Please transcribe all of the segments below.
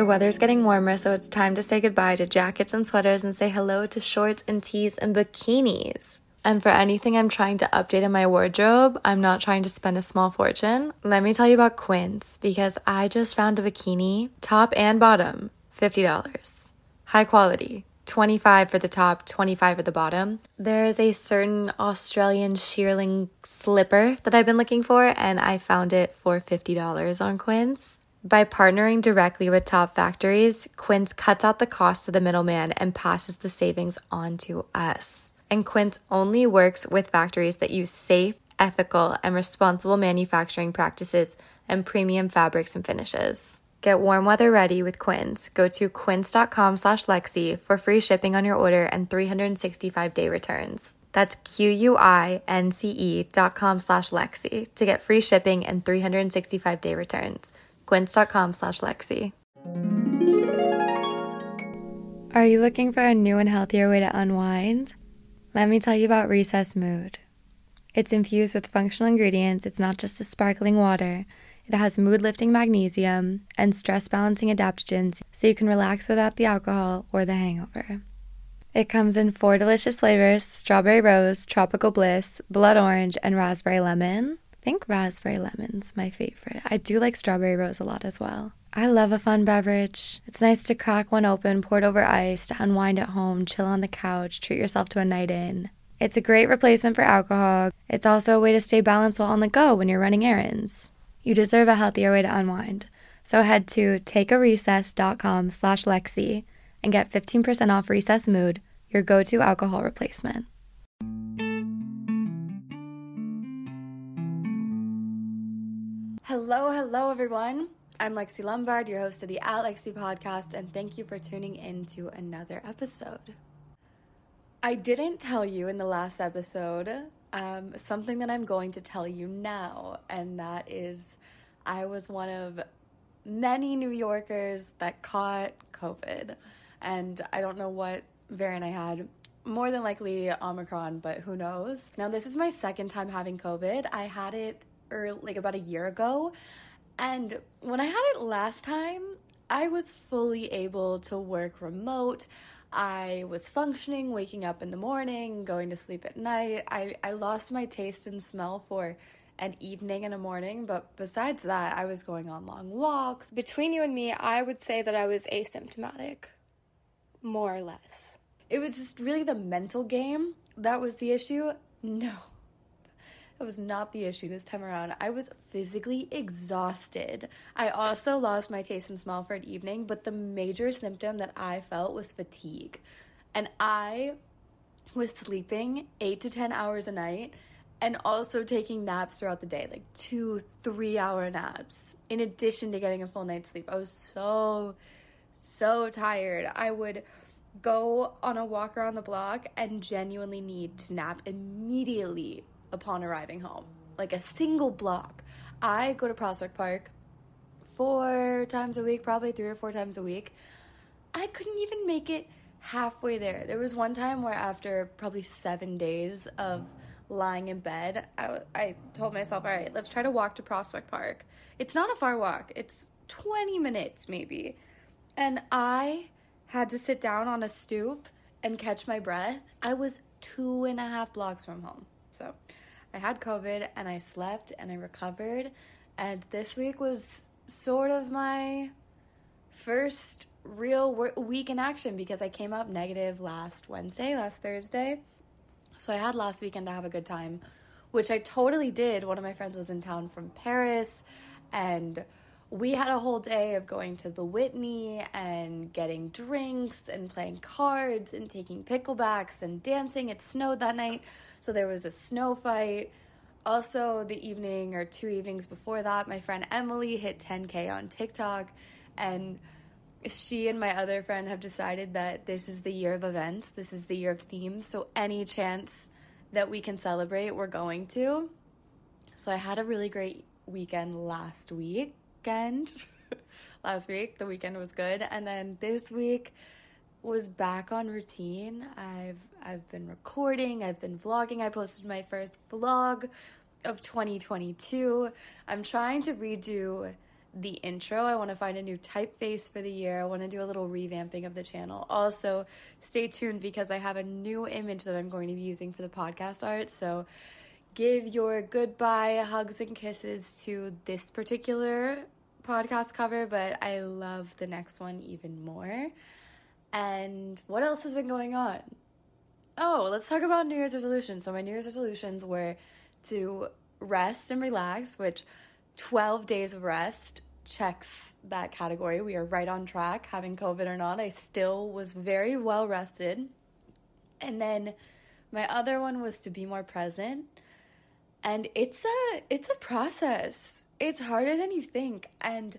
The weather's getting warmer, so it's time to say goodbye to jackets and sweaters and say hello to shorts and tees and bikinis. And for anything I'm trying to update in my wardrobe, I'm not trying to spend a small fortune. Let me tell you about Quince because I just found a bikini, top and bottom, $50. High quality. 25 for the top, 25 for the bottom. There is a certain Australian shearling slipper that I've been looking for and I found it for $50 on Quince. By partnering directly with top factories, Quince cuts out the cost of the middleman and passes the savings on to us. And Quince only works with factories that use safe, ethical, and responsible manufacturing practices and premium fabrics and finishes. Get warm weather ready with Quince. Go to quince.com slash Lexi for free shipping on your order and 365 day returns. That's Q-U-I-N-C-E dot com slash Lexi to get free shipping and 365 day returns quince.com slash Lexi. Are you looking for a new and healthier way to unwind? Let me tell you about Recess Mood. It's infused with functional ingredients. It's not just a sparkling water. It has mood lifting magnesium and stress balancing adaptogens so you can relax without the alcohol or the hangover. It comes in four delicious flavors strawberry rose, tropical bliss, blood orange, and raspberry lemon. Think raspberry lemon's my favorite. I do like strawberry rose a lot as well. I love a fun beverage. It's nice to crack one open, pour it over ice, to unwind at home, chill on the couch, treat yourself to a night in. It's a great replacement for alcohol. It's also a way to stay balanced while on the go when you're running errands. You deserve a healthier way to unwind. So head to takearecess.com slash Lexi and get 15% off Recess Mood, your go-to alcohol replacement. Hello, hello, everyone. I'm Lexi Lombard, your host of the At Lexi podcast, and thank you for tuning in to another episode. I didn't tell you in the last episode um, something that I'm going to tell you now, and that is I was one of many New Yorkers that caught COVID, and I don't know what variant I had. More than likely Omicron, but who knows? Now, this is my second time having COVID. I had it or like about a year ago. And when I had it last time, I was fully able to work remote. I was functioning, waking up in the morning, going to sleep at night. I, I lost my taste and smell for an evening and a morning, but besides that, I was going on long walks. Between you and me, I would say that I was asymptomatic, more or less. It was just really the mental game that was the issue. No, that was not the issue this time around. I was physically exhausted. I also lost my taste and smell for an evening, but the major symptom that I felt was fatigue. And I was sleeping eight to 10 hours a night and also taking naps throughout the day, like two, three hour naps, in addition to getting a full night's sleep. I was so, so tired. I would go on a walk around the block and genuinely need to nap immediately upon arriving home. Like a single block. I go to Prospect Park four times a week, probably three or four times a week. I couldn't even make it halfway there. There was one time where, after probably seven days of lying in bed, I, I told myself, all right, let's try to walk to Prospect Park. It's not a far walk, it's 20 minutes maybe. And I had to sit down on a stoop and catch my breath. I was two and a half blocks from home. So I had COVID and I slept and I recovered. And this week was sort of my first real week in action because I came up negative last Wednesday, last Thursday. So I had last weekend to have a good time, which I totally did. One of my friends was in town from Paris and we had a whole day of going to the Whitney and getting drinks and playing cards and taking picklebacks and dancing. It snowed that night, so there was a snow fight. Also, the evening or two evenings before that, my friend Emily hit 10K on TikTok, and she and my other friend have decided that this is the year of events, this is the year of themes. So, any chance that we can celebrate, we're going to. So, I had a really great weekend last week weekend. Last week, the weekend was good, and then this week was back on routine. I've I've been recording, I've been vlogging. I posted my first vlog of 2022. I'm trying to redo the intro. I want to find a new typeface for the year. I want to do a little revamping of the channel. Also, stay tuned because I have a new image that I'm going to be using for the podcast art. So, give your goodbye hugs and kisses to this particular podcast cover, but I love the next one even more. And what else has been going on? Oh, let's talk about New Year's resolutions. So, my New Year's resolutions were to rest and relax, which 12 days of rest checks that category. We are right on track, having COVID or not. I still was very well rested. And then my other one was to be more present. And it's a it's a process. It's harder than you think. And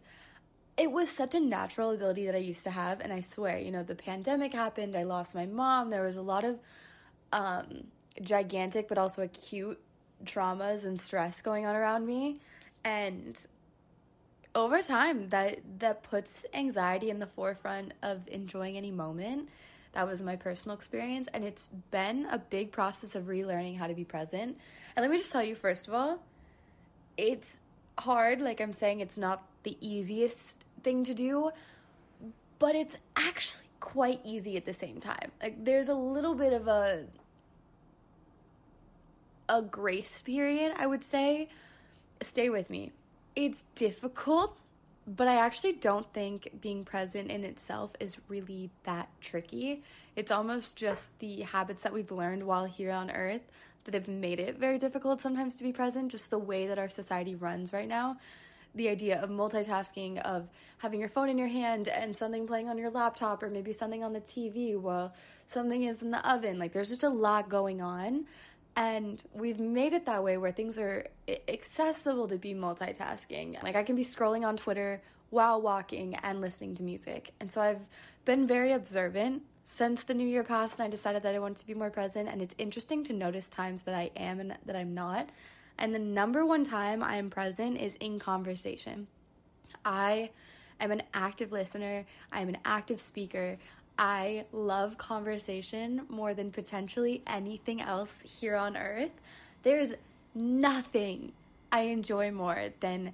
it was such a natural ability that I used to have. And I swear, you know, the pandemic happened, I lost my mom, there was a lot of um gigantic but also acute traumas and stress going on around me and over time that that puts anxiety in the forefront of enjoying any moment that was my personal experience and it's been a big process of relearning how to be present and let me just tell you first of all it's hard like i'm saying it's not the easiest thing to do but it's actually quite easy at the same time like there's a little bit of a a grace period, I would say. Stay with me. It's difficult, but I actually don't think being present in itself is really that tricky. It's almost just the habits that we've learned while here on earth that have made it very difficult sometimes to be present, just the way that our society runs right now. The idea of multitasking, of having your phone in your hand and something playing on your laptop, or maybe something on the TV while something is in the oven. Like, there's just a lot going on and we've made it that way where things are accessible to be multitasking. Like I can be scrolling on Twitter while walking and listening to music. And so I've been very observant since the new year passed and I decided that I wanted to be more present and it's interesting to notice times that I am and that I'm not. And the number one time I am present is in conversation. I am an active listener, I am an active speaker. I love conversation more than potentially anything else here on earth. There's nothing I enjoy more than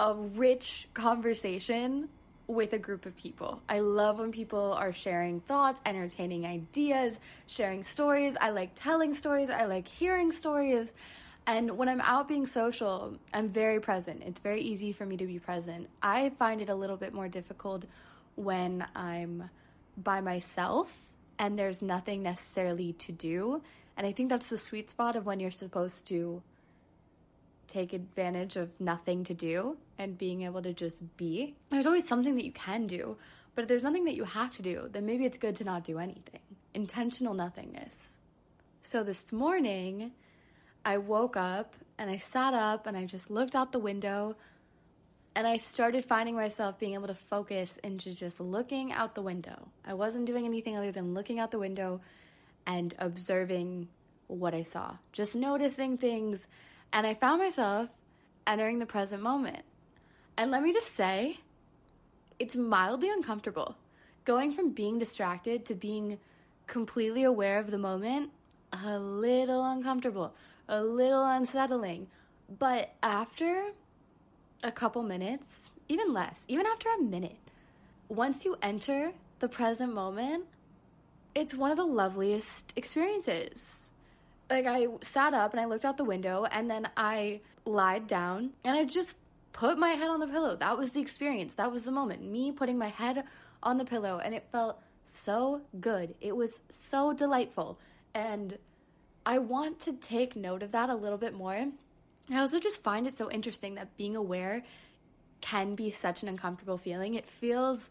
a rich conversation with a group of people. I love when people are sharing thoughts, entertaining ideas, sharing stories. I like telling stories, I like hearing stories. And when I'm out being social, I'm very present. It's very easy for me to be present. I find it a little bit more difficult when I'm by myself and there's nothing necessarily to do. And I think that's the sweet spot of when you're supposed to take advantage of nothing to do and being able to just be. There's always something that you can do, but if there's nothing that you have to do, then maybe it's good to not do anything. Intentional nothingness. So this morning, I woke up and I sat up and I just looked out the window and I started finding myself being able to focus into just looking out the window. I wasn't doing anything other than looking out the window and observing what I saw, just noticing things. And I found myself entering the present moment. And let me just say, it's mildly uncomfortable. Going from being distracted to being completely aware of the moment, a little uncomfortable, a little unsettling. But after a couple minutes, even less, even after a minute, once you enter the present moment, it's one of the loveliest experiences. Like, I sat up and I looked out the window, and then I lied down and I just put my head on the pillow. That was the experience. That was the moment. Me putting my head on the pillow, and it felt so good. It was so delightful. And I want to take note of that a little bit more I also just find it so interesting that being aware can be such an uncomfortable feeling. It feels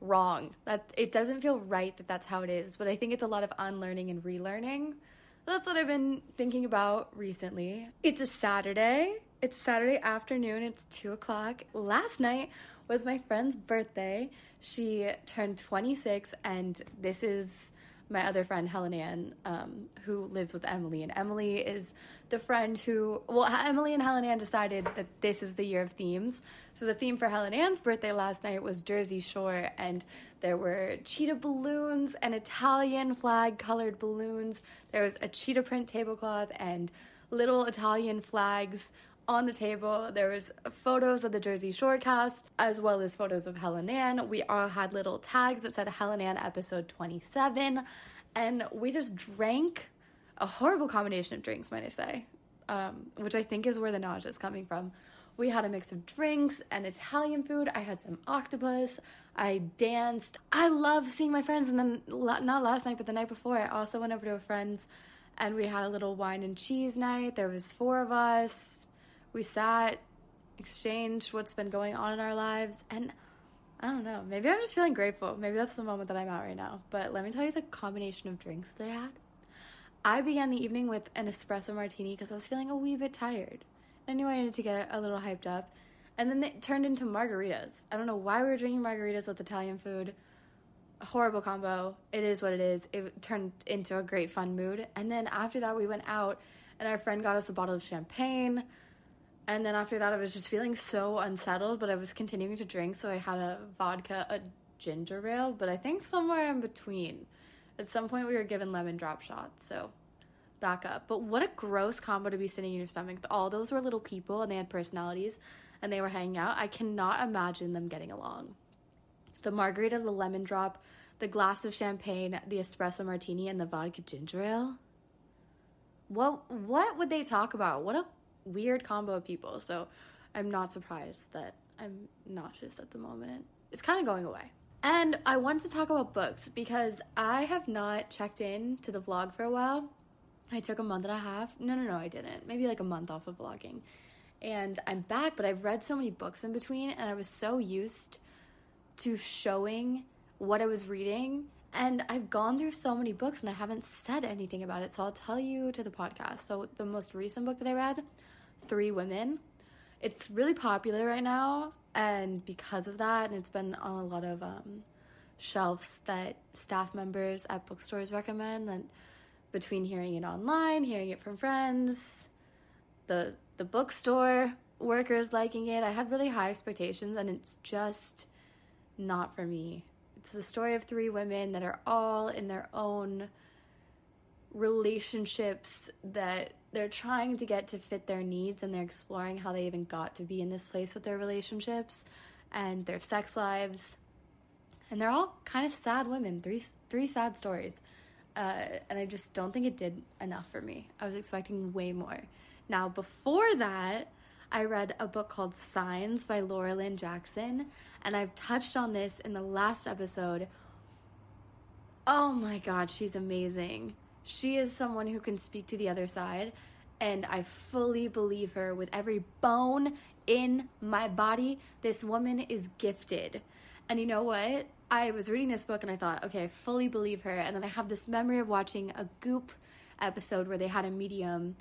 wrong. That it doesn't feel right that that's how it is, but I think it's a lot of unlearning and relearning. That's what I've been thinking about recently. It's a Saturday. It's Saturday afternoon. It's two o'clock. Last night was my friend's birthday. She turned 26, and this is my other friend Helen Ann, um, who lives with Emily, and Emily is the friend who, well, Emily and Helen Ann decided that this is the year of themes. So the theme for Helen Ann's birthday last night was Jersey Shore, and there were cheetah balloons and Italian flag colored balloons. There was a cheetah print tablecloth and little Italian flags on the table. There was photos of the Jersey Shore cast as well as photos of Helen Ann. We all had little tags that said Helen Ann episode 27 and we just drank a horrible combination of drinks, might I say, um, which I think is where the nausea is coming from. We had a mix of drinks and Italian food. I had some octopus. I danced. I love seeing my friends. And then, not last night, but the night before, I also went over to a friend's and we had a little wine and cheese night. There was four of us. We sat, exchanged what's been going on in our lives, and I don't know. Maybe I'm just feeling grateful. Maybe that's the moment that I'm at right now. But let me tell you the combination of drinks they had. I began the evening with an espresso martini because I was feeling a wee bit tired. I knew I needed to get a little hyped up. And then it turned into margaritas. I don't know why we were drinking margaritas with Italian food. A horrible combo. It is what it is. It turned into a great fun mood. And then after that, we went out and our friend got us a bottle of champagne. And then after that, I was just feeling so unsettled, but I was continuing to drink. So I had a vodka, a ginger ale, but I think somewhere in between. At some point, we were given lemon drop shots. So back up. But what a gross combo to be sitting in your stomach. All those were little people and they had personalities and they were hanging out. I cannot imagine them getting along. The margarita, the lemon drop, the glass of champagne, the espresso martini, and the vodka ginger ale. What what would they talk about? What a weird combo of people. So I'm not surprised that I'm nauseous at the moment. It's kind of going away. And I want to talk about books because I have not checked in to the vlog for a while. I took a month and a half. No, no, no, I didn't. Maybe like a month off of vlogging. And I'm back, but I've read so many books in between and I was so used to showing what I was reading. And I've gone through so many books and I haven't said anything about it. So I'll tell you to the podcast. So the most recent book that I read Three Women. It's really popular right now, and because of that, and it's been on a lot of um, shelves that staff members at bookstores recommend. That between hearing it online, hearing it from friends, the the bookstore workers liking it, I had really high expectations, and it's just not for me. It's the story of three women that are all in their own relationships that they're trying to get to fit their needs and they're exploring how they even got to be in this place with their relationships and their sex lives. And they're all kind of sad women three three sad stories. Uh, and i just don't think it did enough for me. I was expecting way more. Now before that i read a book called signs by laura lynne jackson. And i've touched on this in the last episode. Oh my god she's amazing she is someone who can speak to the other side, and I fully believe her with every bone in my body. This woman is gifted. And you know what? I was reading this book and I thought, okay, I fully believe her. And then I have this memory of watching a Goop episode where they had a medium.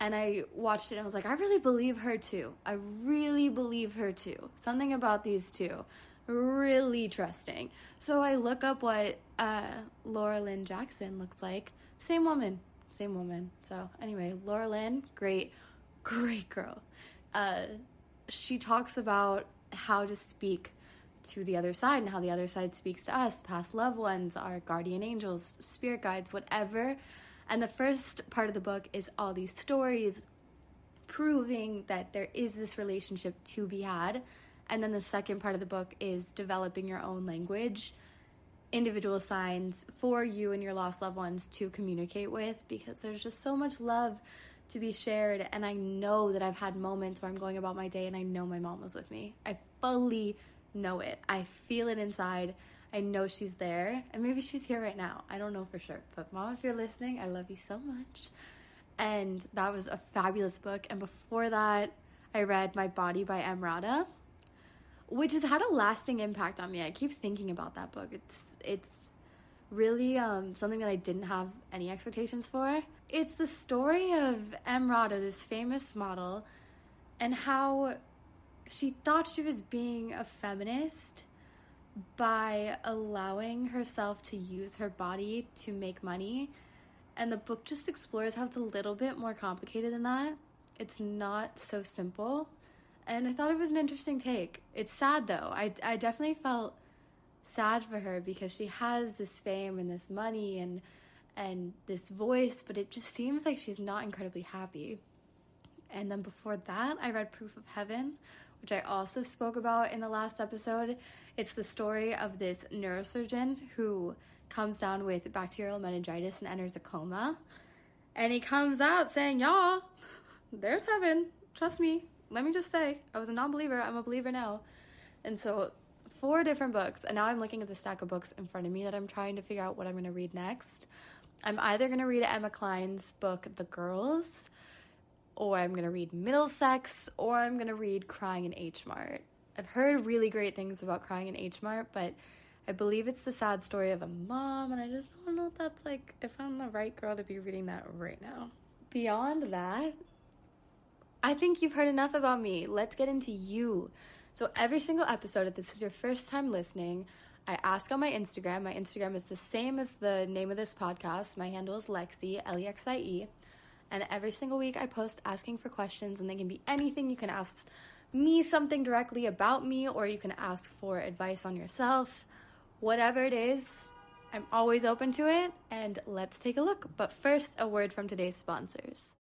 And I watched it and I was like, I really believe her too. I really believe her too. Something about these two really trusting. So I look up what uh, Laura Lynne Jackson looks like. Same woman, same woman. So anyway, Laura Lynne, great, great girl. Uh, she talks about how to speak to the other side and how the other side speaks to us, past loved ones, our guardian angels, spirit guides, whatever. And the first part of the book is all these stories proving that there is this relationship to be had and then the second part of the book is developing your own language, individual signs for you and your lost loved ones to communicate with because there's just so much love to be shared. And I know that I've had moments where I'm going about my day and I know my mom was with me. I fully know it. I feel it inside. I know she's there. And maybe she's here right now. I don't know for sure. But mom, if you're listening, I love you so much. And that was a fabulous book. And before that, I read My Body by Emrata which has had a lasting impact on me. I keep thinking about that book. It's it's really um, something that I didn't have any expectations for. It's the story of Emrata, this famous model, and how she thought she was being a feminist by allowing herself to use her body to make money. And the book just explores how it's a little bit more complicated than that. It's not so simple and I thought it was an interesting take. It's sad though. I, I definitely felt sad for her because she has this fame and this money and and this voice, but it just seems like she's not incredibly happy. And then before that, I read Proof of Heaven, which I also spoke about in the last episode. It's the story of this neurosurgeon who comes down with bacterial meningitis and enters a coma. And he comes out saying, Y'all, there's heaven. Trust me. Let me just say, I was a non believer. I'm a believer now. And so, four different books. And now I'm looking at the stack of books in front of me that I'm trying to figure out what I'm going to read next. I'm either going to read Emma Cline's book, The Girls, or I'm going to read Middlesex, or I'm going to read Crying in H Mart. I've heard really great things about Crying in H Mart, but I believe it's the sad story of a mom, and I just don't know if that's like, if I'm the right girl to be reading that right now. Beyond that, I think you've heard enough about me. Let's get into you. So, every single episode, if this is your first time listening, I ask on my Instagram. My Instagram is the same as the name of this podcast. My handle is Lexie, L E X I E. And every single week I post asking for questions, and they can be anything. You can ask me something directly about me, or you can ask for advice on yourself. Whatever it is, I'm always open to it, and let's take a look. But first, a word from today's sponsors.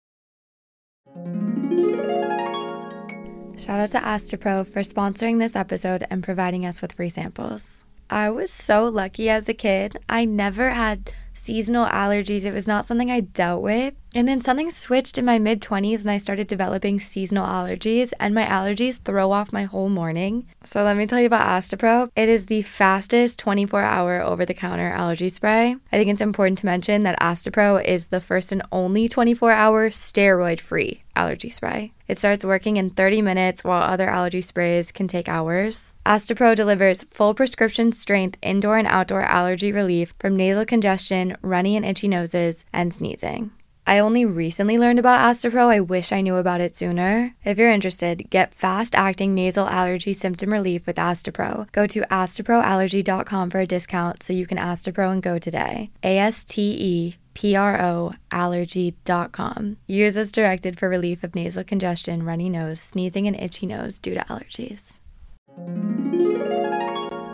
Shout out to Astepro for sponsoring this episode and providing us with free samples. I was so lucky as a kid. I never had seasonal allergies. It was not something I dealt with. And then something switched in my mid 20s and I started developing seasonal allergies, and my allergies throw off my whole morning. So let me tell you about Astepro. It is the fastest 24 hour over the counter allergy spray. I think it's important to mention that Astepro is the first and only 24 hour steroid free allergy spray. It starts working in 30 minutes while other allergy sprays can take hours. Astepro delivers full prescription strength indoor and outdoor allergy relief from nasal congestion, runny and itchy noses, and sneezing. I only recently learned about Astepro. I wish I knew about it sooner. If you're interested, get fast acting nasal allergy symptom relief with Astepro. Go to asteproallergy.com for a discount so you can Astepro and go today. A S T E P R O allergy.com. Use as directed for relief of nasal congestion, runny nose, sneezing, and itchy nose due to allergies.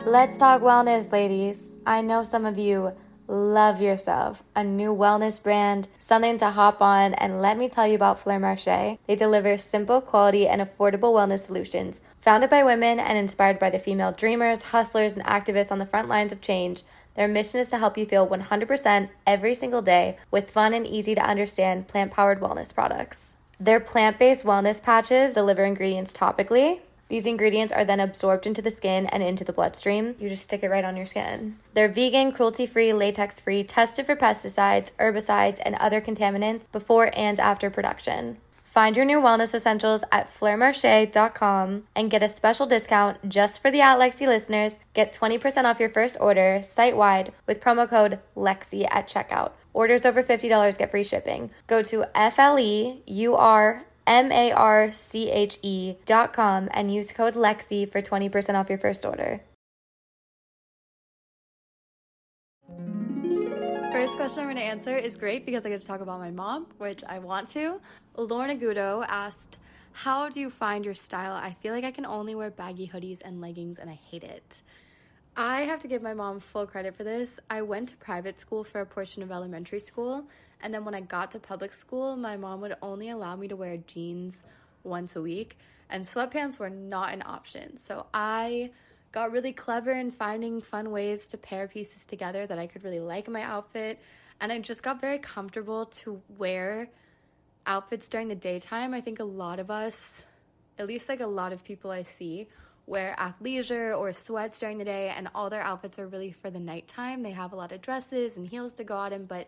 Let's talk wellness, ladies. I know some of you love yourself, a new wellness brand, something to hop on, and let me tell you about Fleur Marché. They deliver simple, quality, and affordable wellness solutions. Founded by women and inspired by the female dreamers, hustlers, and activists on the front lines of change, their mission is to help you feel 100% every single day with fun and easy to understand plant powered wellness products. Their plant based wellness patches deliver ingredients topically these ingredients are then absorbed into the skin and into the bloodstream. You just stick it right on your skin. They're vegan, cruelty free, latex free, tested for pesticides, herbicides, and other contaminants before and after production. Find your new wellness essentials at fleurmarche.com and get a special discount just for the At Lexie listeners. Get 20% off your first order site wide with promo code LEXI at checkout. Orders over $50 get free shipping. Go to F L E U R M A R C H E dot com and use code LEXI for 20% off your first order. First question I'm going to answer is great because I get to talk about my mom, which I want to. Lorna Gudo asked, How do you find your style? I feel like I can only wear baggy hoodies and leggings and I hate it. I have to give my mom full credit for this. I went to private school for a portion of elementary school, and then when I got to public school, my mom would only allow me to wear jeans once a week, and sweatpants were not an option. So I got really clever in finding fun ways to pair pieces together that I could really like in my outfit, and I just got very comfortable to wear outfits during the daytime. I think a lot of us, at least like a lot of people I see, wear athleisure or sweats during the day, and all their outfits are really for the nighttime. They have a lot of dresses and heels to go out in, but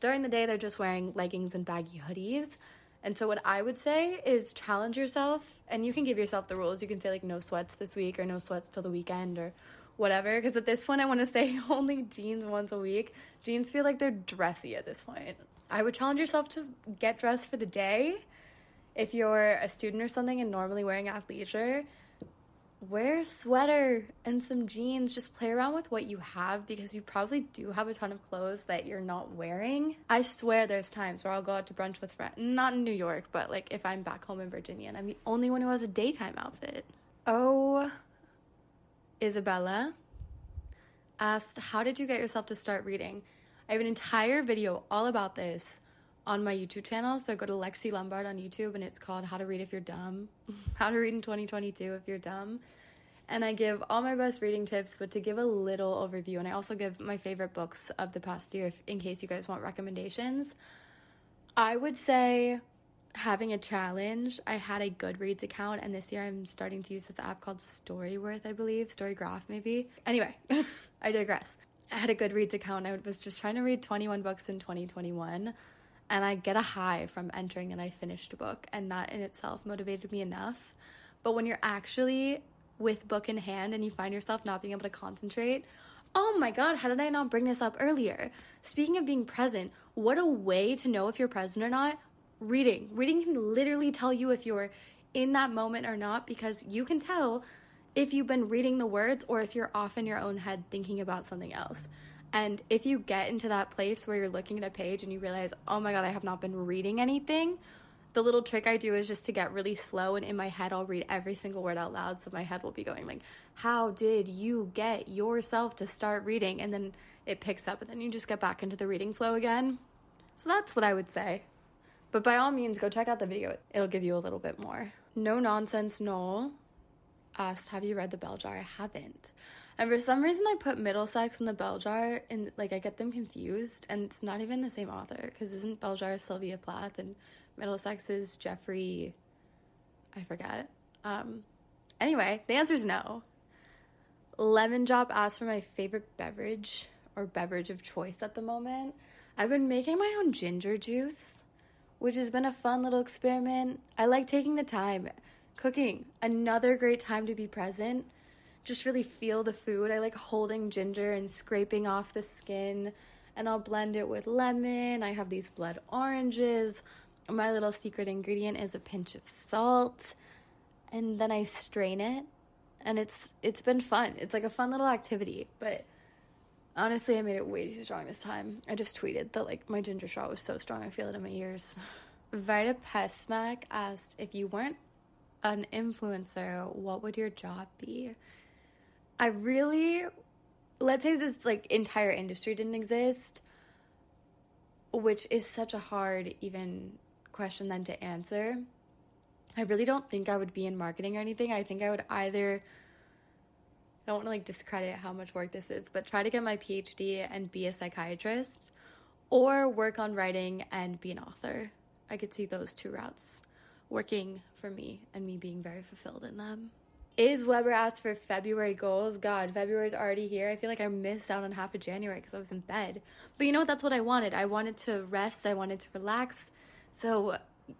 during the day, they're just wearing leggings and baggy hoodies. And so, what I would say is challenge yourself, and you can give yourself the rules. You can say, like, no sweats this week, or no sweats till the weekend, or whatever. Because at this point, I want to say only jeans once a week. Jeans feel like they're dressy at this point. I would challenge yourself to get dressed for the day. If you're a student or something and normally wearing athleisure, wear a sweater and some jeans. Just play around with what you have because you probably do have a ton of clothes that you're not wearing. I swear there's times where I'll go out to brunch with friends, not in New York, but like if I'm back home in Virginia and I'm the only one who has a daytime outfit. Oh, Isabella asked, How did you get yourself to start reading? I have an entire video all about this on my YouTube channel. So go to Lexi Lombard on YouTube and it's called How to Read If You're Dumb. How to Read in 2022 If You're Dumb. And I give all my best reading tips, but to give a little overview, and I also give my favorite books of the past year if, in case you guys want recommendations. I would say having a challenge. I had a Goodreads account, and this year I'm starting to use this app called Storyworth, I believe, Storygraph maybe. Anyway, I digress. I had a Goodreads account. I was just trying to read 21 books in 2021 and I get a high from entering and I finished a book, and that in itself motivated me enough. But when you're actually with book in hand and you find yourself not being able to concentrate, oh my god, how did I not bring this up earlier? Speaking of being present, what a way to know if you're present or not. Reading. Reading can literally tell you if you're in that moment or not because you can tell if you've been reading the words or if you're off in your own head thinking about something else. And if you get into that place where you're looking at a page and you realize, oh my God, I have not been reading anything, the little trick I do is just to get really slow and in my head I'll read every single word out loud. So my head will be going like, how did you get yourself to start reading? And then it picks up and then you just get back into the reading flow again. So that's what I would say. But by all means, go check out the video. It'll give you a little bit more. No nonsense, Noel asked, Have you read The Bell Jar? I haven't. And for some reason, I put Middlesex in the Bell Jar, and like I get them confused, and it's not even the same author because isn't Bell Jar Sylvia Plath and Middlesex is Jeffrey? I forget. Um, anyway, the answer is no. Lemon Drop asked for my favorite beverage or beverage of choice at the moment. I've been making my own ginger juice, which has been a fun little experiment. I like taking the time. Cooking, another great time to be present just really feel the food. I like holding ginger and scraping off the skin, and I'll blend it with lemon. I have these blood oranges. My little secret ingredient is a pinch of salt, and then I strain it, and it's it's been fun. It's like a fun little activity, but honestly, I made it way too strong this time. I just tweeted that like my ginger shot was so strong, I feel it in my ears. Vita Pesmac asked if you weren't an influencer, what would your job be? I really, let's say this like entire industry didn't exist, which is such a hard even question then to answer. I really don't think I would be in marketing or anything. I think I would either I don't want to like discredit how much work this is, but try to get my PhD and be a psychiatrist or work on writing and be an author. I could see those two routes working for me and me being very fulfilled in them. Is Weber asked for February goals? God, February's already here. I feel like I missed out on half of January because I was in bed. But you know what? That's what I wanted. I wanted to rest. I wanted to relax. So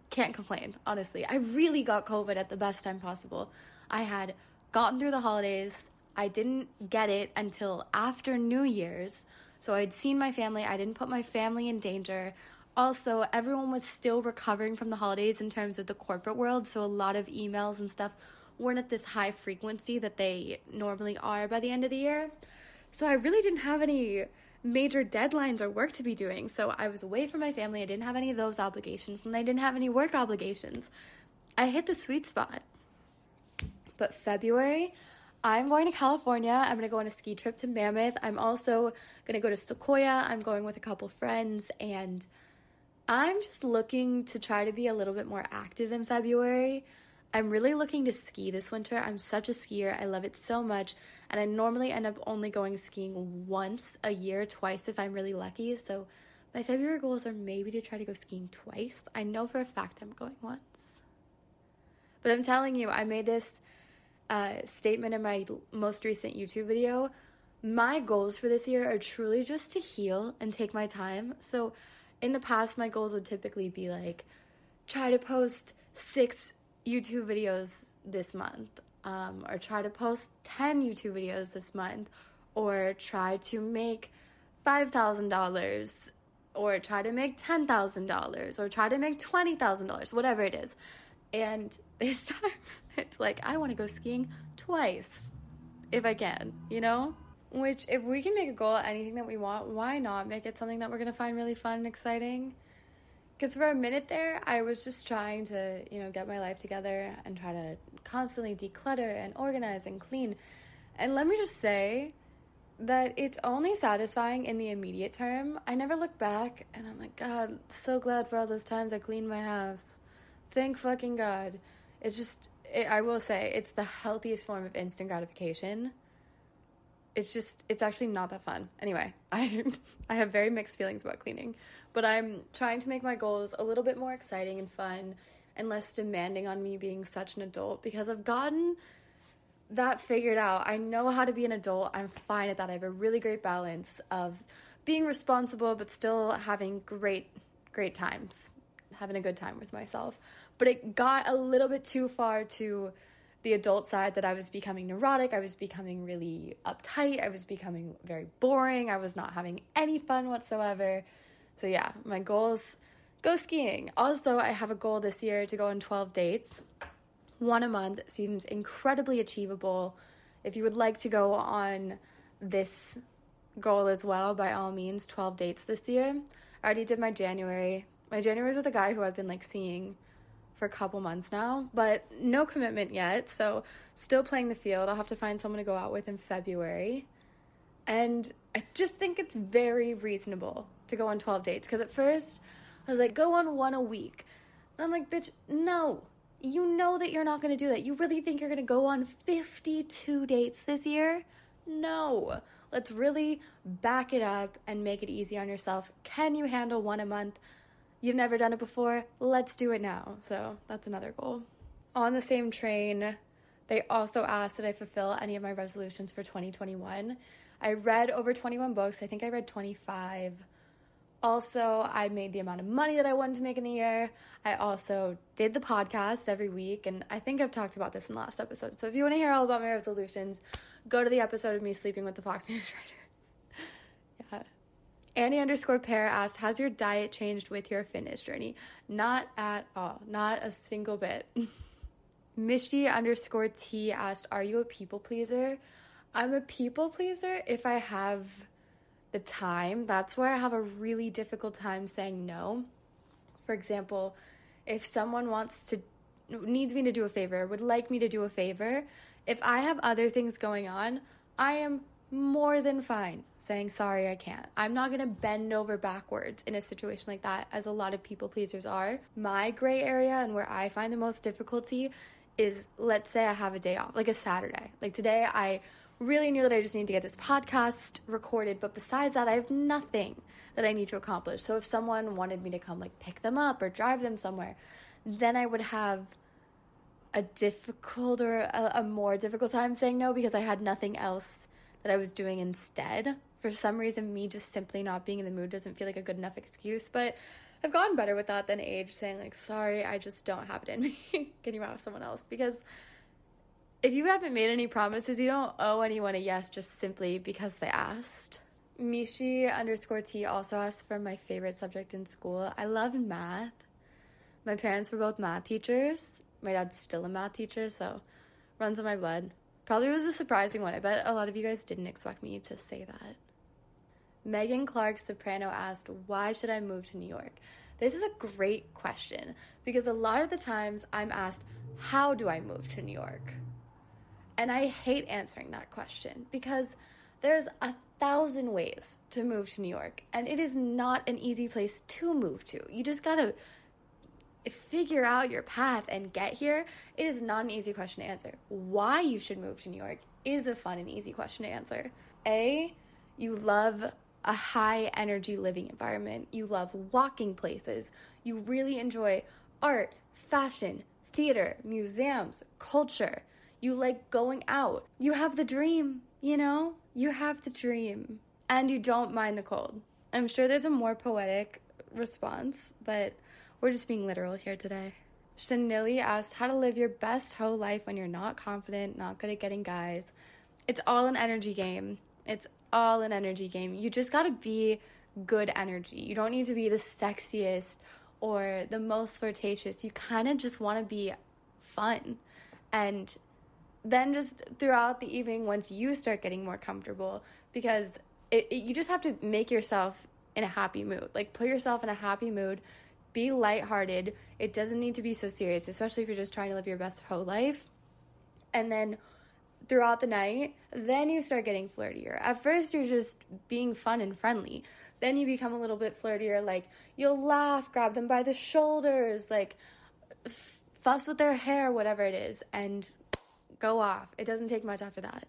can't complain, honestly. I really got COVID at the best time possible. I had gotten through the holidays. I didn't get it until after New Year's. So I'd seen my family. I didn't put my family in danger. Also, everyone was still recovering from the holidays in terms of the corporate world. So a lot of emails and stuff weren't at this high frequency that they normally are by the end of the year. So I really didn't have any major deadlines or work to be doing. So I was away from my family. I didn't have any of those obligations, and I didn't have any work obligations. I hit the sweet spot. But February, I'm going to California. I'm going to go on a ski trip to Mammoth. I'm also going to go to Sequoia. I'm going with a couple friends, and I'm just looking to try to be a little bit more active in February. I'm really looking to ski this winter. I'm such a skier. I love it so much. And I normally end up only going skiing once a year, twice if I'm really lucky. So my February goals are maybe to try to go skiing twice. I know for a fact I'm going once. But I'm telling you, I made this uh, statement in my most recent YouTube video. My goals for this year are truly just to heal and take my time. So in the past, my goals would typically be like try to post six YouTube videos this month, um, or try to post 10 YouTube videos this month, or try to make $5,000, or try to make $10,000, or try to make $20,000, whatever it is. And this time, it's like, I want to go skiing twice if I can, you know? Which, if we can make a goal anything that we want, why not make it something that we're going to find really fun and exciting? Because for a minute there i was just trying to you know get my life together and try to constantly declutter and organize and clean and let me just say that it's only satisfying in the immediate term. I never look back and I'm like, God, so glad for all those times I cleaned my house. Thank fucking God. It's just, it, I will say, it's the healthiest form of instant gratification. It's just, it's actually not that fun. Anyway, I, I have very mixed feelings about cleaning, but I'm trying to make my goals a little bit more exciting and fun and less demanding on me being such an adult because I've gotten that figured out. I know how to be an adult. I'm fine at that. I have a really great balance of being responsible but still having great great times, having a good time with myself. But it got a little bit too far to the adult side that I was becoming neurotic, I was becoming really uptight, I was becoming very boring, I was not having any fun whatsoever. So yeah, my goals go skiing. Also, I have a goal this year to go on 12 dates one a month seems incredibly achievable. If you would like to go on this goal as well, by all means, 12 dates this year. I already did my January. My January is with a guy who I've been like seeing for a couple months now, but no commitment yet. So, still playing the field. I'll have to find someone to go out with in February. And I just think it's very reasonable to go on 12 dates because at first I was like, go on one a week. And I'm like, bitch, no you know that you're not going to do that. You really think you're going to go on 52 dates this year? No. Let's really back it up and make it easy on yourself. Can you handle one a month? You've never done it before? Let's do it now. So that's another goal. On the same train, they also asked that I fulfill any of my resolutions for 2021. I read over 21 books. I think I read 25 also, I made the amount of money that I wanted to make in the year. I also did the podcast every week, and I think I've talked about this in the last episode. So if you want to hear all about my resolutions, go to the episode of me sleeping with the Fox News writer. Annie underscore pair asked, Has your diet changed with your fitness journey? Not at all. Not a single bit. Mishy underscore T asked, Are you a people pleaser? I'm a people pleaser if I have the time, that's where I have a really difficult time saying no. For example, if someone wants to needs me to do a favor, would like me to do a favor, if I have other things going on, I am more than fine saying sorry I can't. I'm not to bend over backwards in a situation like that as a lot of people pleasers are. My gray area and where I find the most difficulty is let's say I have a day off, like a Saturday. Like today I really knew that I just need to get this podcast recorded, but besides that, I have nothing that I need to accomplish. So if someone wanted me to come like pick them up or drive them somewhere, then I would have a difficult or a, a more difficult time saying no because I had nothing else that I was doing instead. For some reason, me just simply not being in the mood doesn't feel like a good enough excuse, but I've gotten better with that than age, saying like, sorry, I just don't have it in me. Can you ask someone else? Because if you haven't made any promises, you don't owe anyone a yes just simply because they asked. Mishi underscore T also asked for my favorite subject in school. I loved math. My parents were both math teachers. My dad's still a math teacher, so runs in my blood. Probably was a surprising one. I bet a lot of you guys didn't expect me to say that. Megan Clark Soprano asked, Why should I move to New York? This is a great question because a lot of the times I'm asked, How do I move to New York? And I hate answering that question because there's a thousand ways to move to New York, and it is not an easy place to move to. You just gotta figure out your path and get here. It is not an easy question to answer. Why you should move to New York is a fun and easy question to answer. A, you love a high energy living environment, you love walking places, you really enjoy art, fashion, theater, museums, culture you like going out. You have the dream, you know? You have the dream. And you don't mind the cold. I'm sure there's a more poetic response, but we're just being literal here today. Chanili asked how to live your best hoe life when you're not confident, not good at getting guys. It's all an energy game. It's all an energy game. You just gotta be good energy. You don't need to be the sexiest or the most flirtatious. You kind of just wanna be fun. And then just throughout the evening once you start getting more comfortable because it, it, you just have to make yourself in a happy mood like put yourself in a happy mood be lighthearted it doesn't need to be so serious especially if you're just trying to live your best whole life and then throughout the night, then you start getting flirtier. At first, you're just being fun and friendly. Then you become a little bit flirtier. Like, you'll laugh, grab them by the shoulders, like, fuss with their hair, whatever it is, and go off. It doesn't take much after that.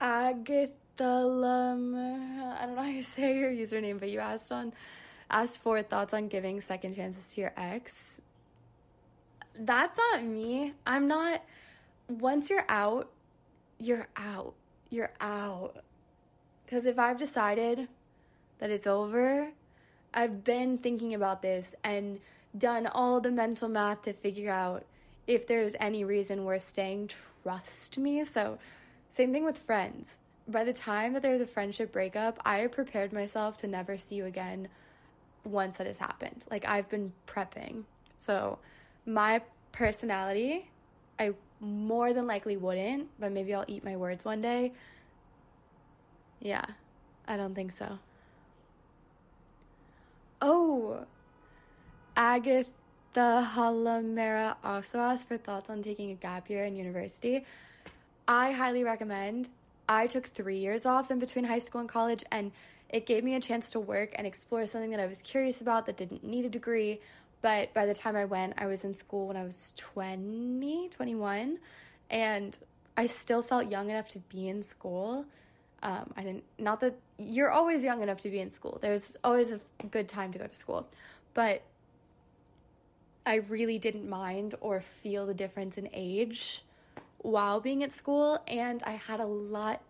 Agatha Lammer. I don't know how you say your username, but you asked on asked for thoughts on giving second chances to your ex. That's not me. I'm not once you're out, you're out. You're out. Cuz if I've decided that it's over, I've been thinking about this and done all the mental math to figure out if there's any reason worth staying. Trust me. So, same thing with friends. By the time that there's a friendship breakup, I prepared myself to never see you again once that has happened. Like, I've been prepping. So, my personality, I more than likely wouldn't, but maybe I'll eat my words one day. Yeah, I don't think so. Oh, Agatha Halamera also asked for thoughts on taking a gap year in university. I highly recommend. I took three years off in between high school and college, and it gave me a chance to work and explore something that I was curious about that didn't need a degree. But by the time I went, I was in school when I was 20, 21, and I still felt young enough to be in school. Um, I didn't, not that you're always young enough to be in school, there's always a good time to go to school. But I really didn't mind or feel the difference in age while being at school, and I had a lot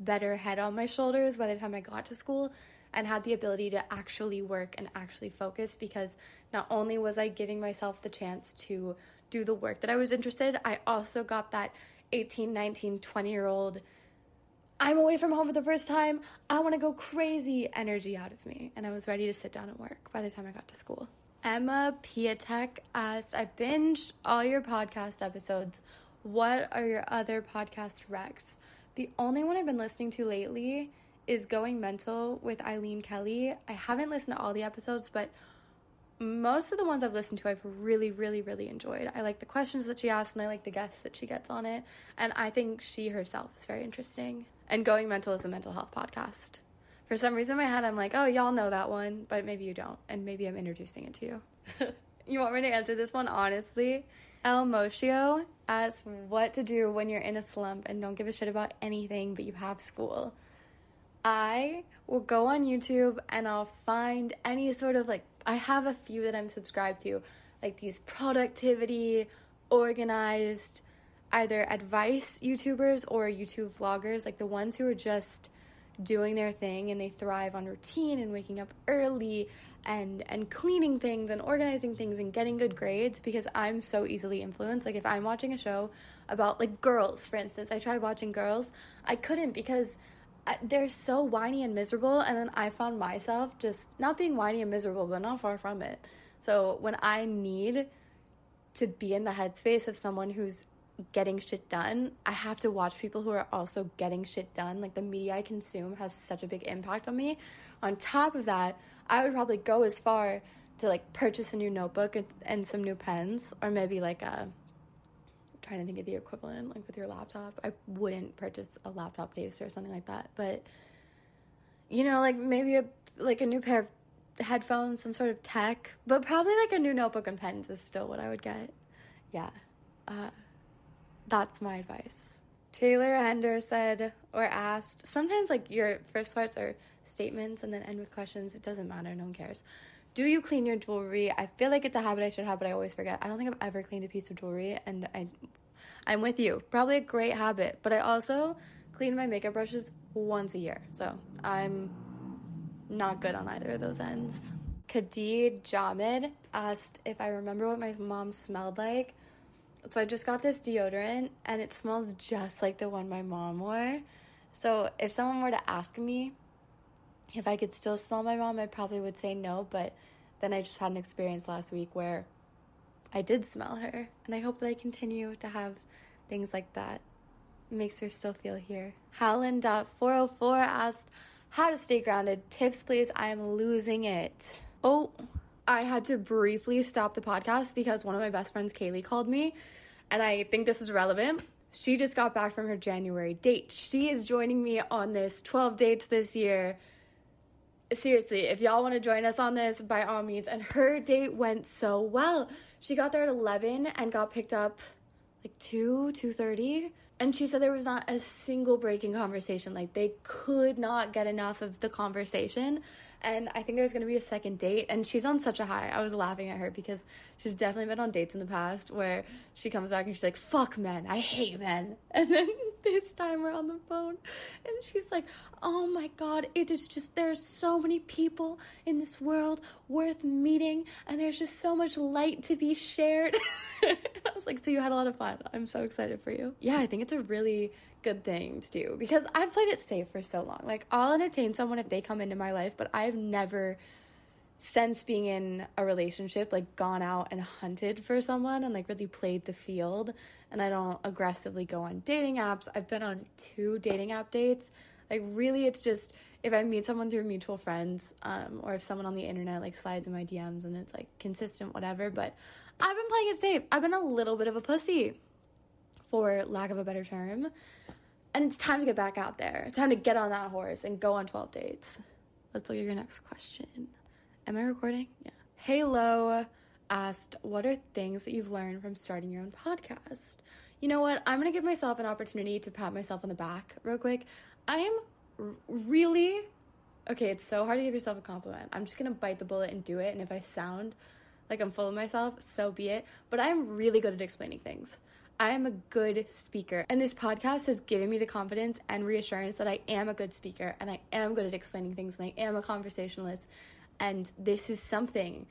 better head on my shoulders by the time I got to school and had the ability to actually work and actually focus because not only was I giving myself the chance to do the work that I was interested, I also got that 18, 19, 20 year old I'm away from home for the first time. I want to go crazy energy out of me. And I was ready to sit down and work by the time I got to school. Emma Piatek asked, I binged all your podcast episodes. What are your other podcast recs? The only one I've been listening to lately is Going Mental with Eileen Kelly. I haven't listened to all the episodes, but most of the ones I've listened to, I've really, really, really enjoyed. I like the questions that she asks and I like the guests that she gets on it. And I think she herself is very interesting. And Going Mental is a mental health podcast for some reason in my head, I'm like, oh, y'all know that one, but maybe you don't. And maybe I'm introducing it to you. you want me to answer this one honestly? El Moshio asks what to do when you're in a slump and don't give a shit about anything, but you have school. I will go on YouTube and I'll find any sort of like, I have a few that I'm subscribed to, like these productivity, organized, either advice YouTubers or YouTube vloggers, like the ones who are just doing their thing and they thrive on routine and waking up early and and cleaning things and organizing things and getting good grades because I'm so easily influenced. Like if I'm watching a show about like girls, for instance, I tried watching girls, I couldn't because they're so whiny and miserable and then I found myself just not being whiny and miserable but not far from it. So when I need to be in the headspace of someone who's getting shit done, I have to watch people who are also getting shit done. Like the media I consume has such a big impact on me. On top of that, I would probably go as far to like purchase a new notebook and, and some new pens, or maybe like a. I'm trying to think of the equivalent, like with your laptop. I wouldn't purchase a laptop case or something like that, but you know, like maybe a like a new pair of headphones, some sort of tech, but probably like a new notebook and pens is still what I would get. Yeah. Uh, that's my advice. Taylor Hender said or asked, sometimes like your first parts are statements and then end with questions. It doesn't matter, no one cares. Do you clean your jewelry? I feel like it's a habit I should have, but I always forget. I don't think I've ever cleaned a piece of jewelry and I I'm with you. Probably a great habit, but I also clean my makeup brushes once a year. So, I'm not good on either of those ends. Khadid Jamid asked if I remember what my mom smelled like. So I just got this deodorant and it smells just like the one my mom wore. So if someone were to ask me if I could still smell my mom, I probably would say no, but then I just had an experience last week where I did smell her, and I hope that I continue to have things like that. It makes her still feel here. Howland.404 asked, How to stay grounded. Tips, please. I am losing it. Oh, I had to briefly stop the podcast because one of my best friends, Kaylee, called me, and I think this is relevant. She just got back from her January date. She is joining me on this 12 dates this year. Seriously, if y'all want to join us on this, by all means. And her date went so well. She got there at 11 and got picked up like 2, 2.30 and she said there was not a single breaking conversation like they could not get enough of the conversation and i think there's going to be a second date and she's on such a high. I was laughing at her because she's definitely been on dates in the past where she comes back and she's like fuck men i hate men. And then this time we're on the phone and she's like oh my god it is just there's so many people in this world worth meeting and there's just so much light to be shared. I was like so you had a lot of fun. I'm so excited for you. Yeah i think it's a really good thing to do because I've played it safe for so long. Like, I'll entertain someone if they come into my life, but I've never, since being in a relationship, like gone out and hunted for someone and like really played the field. And I don't aggressively go on dating apps. I've been on two dating app dates. Like, really, it's just if I meet someone through mutual friends, um, or if someone on the internet like slides in my DMs and it's like consistent, whatever. But I've been playing it safe. I've been a little bit of a pussy for lack of a better term. And it's time to get back out there. Time to get on that horse and go on 12 dates. Let's look at your next question. Am I recording? Yeah. Halo asked, What are things that you've learned from starting your own podcast? You know what? I'm going to give myself an opportunity to pat myself on the back real quick. I am r- really okay. It's so hard to give yourself a compliment. I'm just going to bite the bullet and do it. And if I sound like I'm full of myself, so be it. But I'm really good at explaining things. I am a good speaker. And this podcast has given me the confidence and reassurance that I am a good speaker and I am good at explaining things and I am a conversationalist. And this is something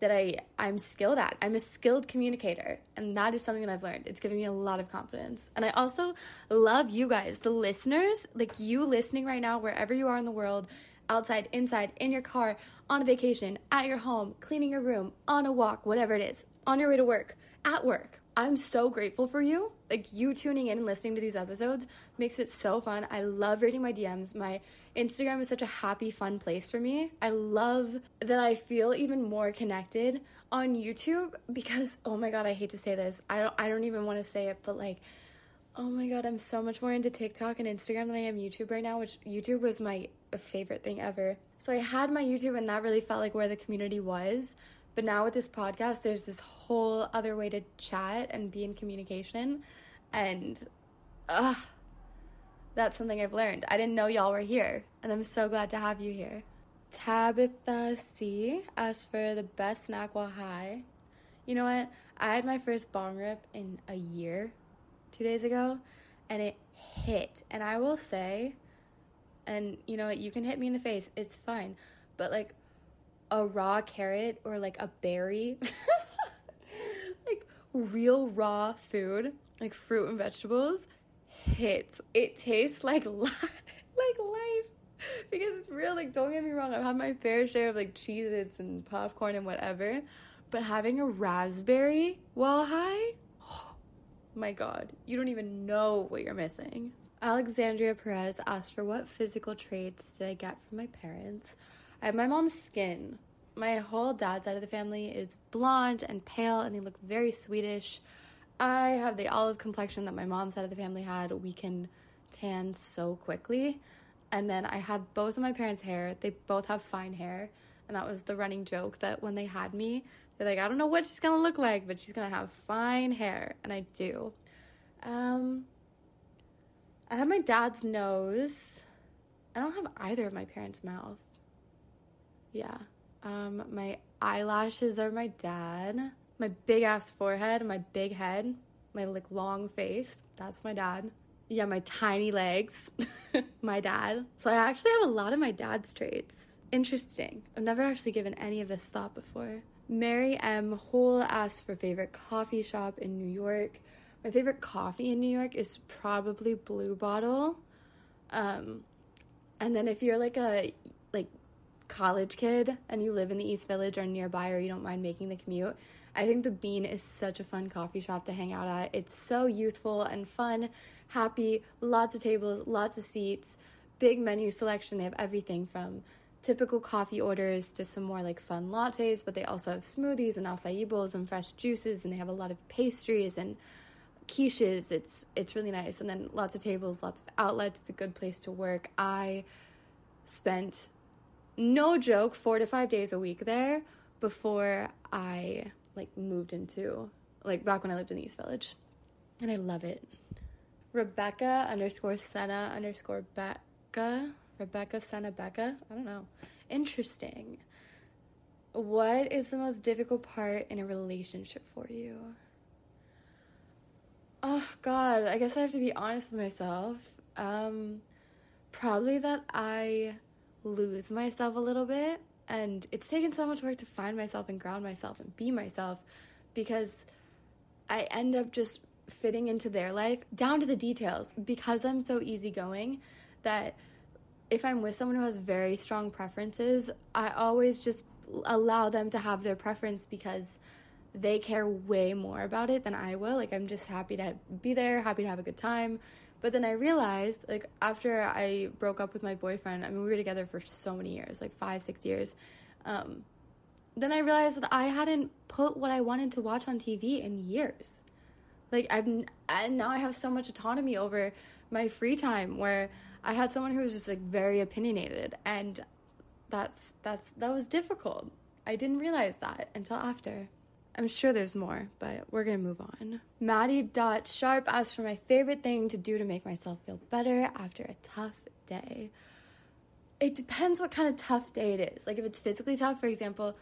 that I, I'm skilled at. I'm a skilled communicator. And that is something that I've learned. It's given me a lot of confidence. And I also love you guys, the listeners, like you listening right now, wherever you are in the world, outside, inside, in your car, on a vacation, at your home, cleaning your room, on a walk, whatever it is, on your way to work, at work I'm so grateful for you. Like you tuning in and listening to these episodes makes it so fun. I love reading my DMs. My Instagram is such a happy, fun place for me. I love that I feel even more connected on YouTube because oh my god, I hate to say this. I don't I don't even want to say it, but like oh my god, I'm so much more into TikTok and Instagram than I am YouTube right now, which YouTube was my favorite thing ever. So I had my YouTube and that really felt like where the community was. But now with this podcast, there's this whole other way to chat and be in communication. And uh, that's something I've learned. I didn't know y'all were here, and I'm so glad to have you here. Tabitha C asked for the best snack while high. You know what? I had my first bong rip in a year, two days ago, and it hit. And I will say, and you know what? You can hit me in the face, it's fine. But like, a raw carrot or like a berry, like real raw food, like fruit and vegetables, hits. It tastes like li- like life because it's real. Like, don't get me wrong, I've had my fair share of like Cheez Its and popcorn and whatever, but having a raspberry while high, oh my god, you don't even know what you're missing. Alexandria Perez asked for what physical traits did I get from my parents? I have my mom's skin. My whole dad's side of the family is blonde and pale, and they look very Swedish. I have the olive complexion that my mom's side of the family had. We can tan so quickly. And then I have both of my parents' hair. They both have fine hair. And that was the running joke that when they had me, they're like, I don't know what she's gonna look like, but she's gonna have fine hair. And I do. Um, I have my dad's nose. I don't have either of my parents' mouth. Yeah. Um, my eyelashes are my dad. My big ass forehead, my big head, my like long face. That's my dad. Yeah, my tiny legs. my dad. So I actually have a lot of my dad's traits. Interesting. I've never actually given any of this thought before. Mary M. Hole asked for favorite coffee shop in New York. My favorite coffee in New York is probably Blue Bottle. Um, and then if you're like a college kid and you live in the East Village or nearby or you don't mind making the commute, I think the Bean is such a fun coffee shop to hang out at. It's so youthful and fun, happy, lots of tables, lots of seats, big menu selection. They have everything from typical coffee orders to some more like fun lattes, but they also have smoothies and acai bowls and fresh juices, and they have a lot of pastries and quiches. It's it's really nice, and then lots of tables, lots of outlets. It's a good place to work. I spent no joke four to five days a week there before I like moved into like back when I lived in the East Village, and I love it. Rebecca underscore Senna underscore Becca Rebecca Senna Becca. I don't know. Interesting. What is the most difficult part in a relationship for you? Oh God, I guess I have to be honest with myself. Um, probably that I lose myself a little bit, and it's taken so much work to find myself and ground myself and be myself, because I end up just fitting into their life down to the details because I'm so easygoing that if I'm with someone who has very strong preferences, I always just allow them to have their preference because they care way more about it than I will. Like, I'm just happy to be there, happy to have a good time. But then I realized, like, after I broke up with my boyfriend, I mean, we were together for so many years like five, six years. Um, then I realized that I hadn't put what I wanted to watch on TV in years. Like, I've, and now I have so much autonomy over my free time where I had someone who was just like very opinionated. And that's, that's, that was difficult. I didn't realize that until after. I'm sure there's more, but we're gonna move on. Maddie Dot Sharp asked for my favorite thing to do to make myself feel better after a tough day. It depends what kind of tough day it is. Like if it's physically tough, for example,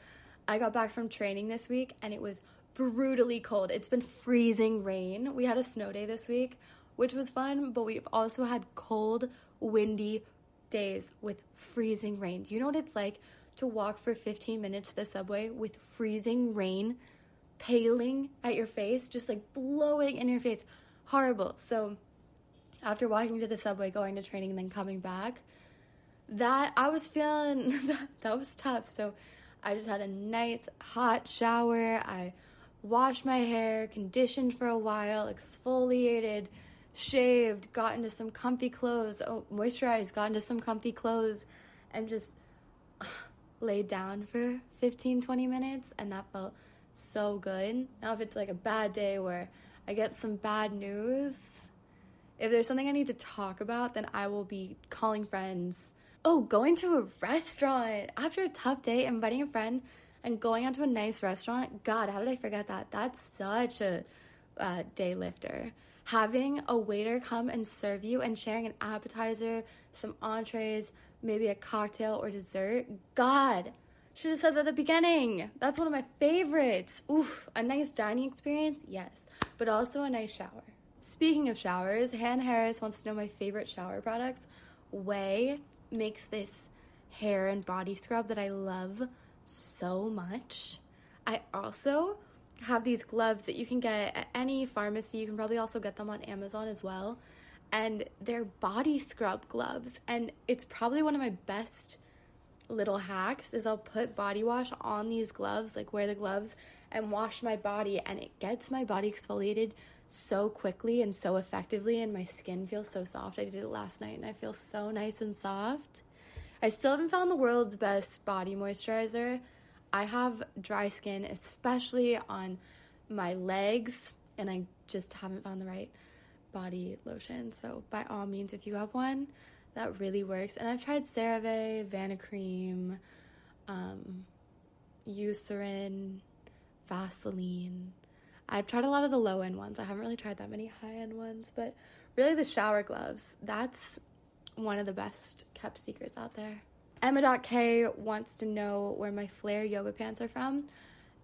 I got back from training this week and it was brutally cold. It's been freezing rain. We had a snow day this week, which was fun, but we've also had cold, windy days with freezing rain. Do you know what it's like to walk for 15 minutes to the subway with freezing rain? Paling at your face, just like blowing in your face. Horrible. So after walking to the subway, going to training, and then coming back, that I was feeling that, that was tough. So I just had a nice hot shower. I washed my hair, conditioned for a while, exfoliated, shaved, got into some comfy clothes, oh, moisturized, got into some comfy clothes, and just laid down for 15, 20 minutes. And that felt so good. Now, if it's like a bad day where I get some bad news, if there's something I need to talk about, then I will be calling friends. Oh, going to a restaurant after a tough day, inviting a friend and going out to a nice restaurant. God, how did I forget that? That's such a uh, day lifter. Having a waiter come and serve you and sharing an appetizer, some entrees, maybe a cocktail or dessert. God, should have said that at the beginning. That's one of my favorites. Oof, a nice dining experience? Yes, but also a nice shower. Speaking of showers, Han Harris wants to know my favorite shower products. Ouai makes this hair and body scrub that I love so much. I also have these gloves that you can get at any pharmacy. You can probably also get them on Amazon as well. And they're body scrub gloves. And it's probably one of my best little hacks is I'll put body wash on these gloves, like wear the gloves and wash my body and it gets my body exfoliated so quickly and so effectively and my skin feels so soft. I did it last night and I feel so nice and soft. I still haven't found the world's best body moisturizer. I have dry skin, especially on my legs, and I just haven't found the right body lotion. So, by all means, if you have one, that really works. And I've tried CeraVe, Vanicream, um, Eucerin, Vaseline. I've tried a lot of the low end ones. I haven't really tried that many high end ones, but really the shower gloves, that's one of the best kept secrets out there. Emma.k wants to know where my flare yoga pants are from.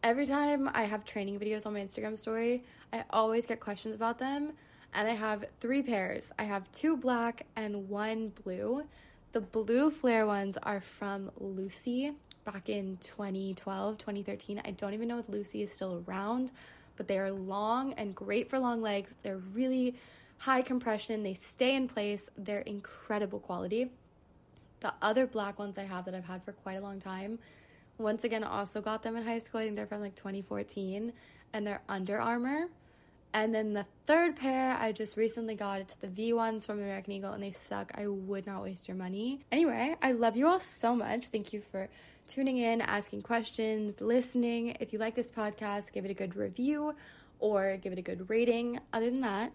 Every time I have training videos on my Instagram story, I always get questions about them and I have three pairs. I have two black and one blue. The blue flare ones are from Lucy back in 2012, 2013. I don't even know if Lucy is still around, but they are long and great for long legs. They're really high compression, they stay in place, they're incredible quality. The other black ones I have that I've had for quite a long time, once again, also got them in high school. I think they're from like 2014, and they're Under Armour. And then the third pair I just recently got. It's the V ones from American Eagle and they suck. I would not waste your money. Anyway, I love you all so much. Thank you for tuning in, asking questions, listening. If you like this podcast, give it a good review or give it a good rating. Other than that,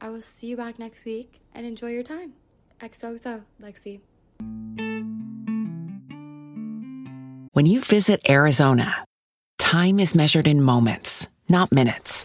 I will see you back next week and enjoy your time. XOXO, Lexie. When you visit Arizona, time is measured in moments, not minutes.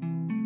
Thank you.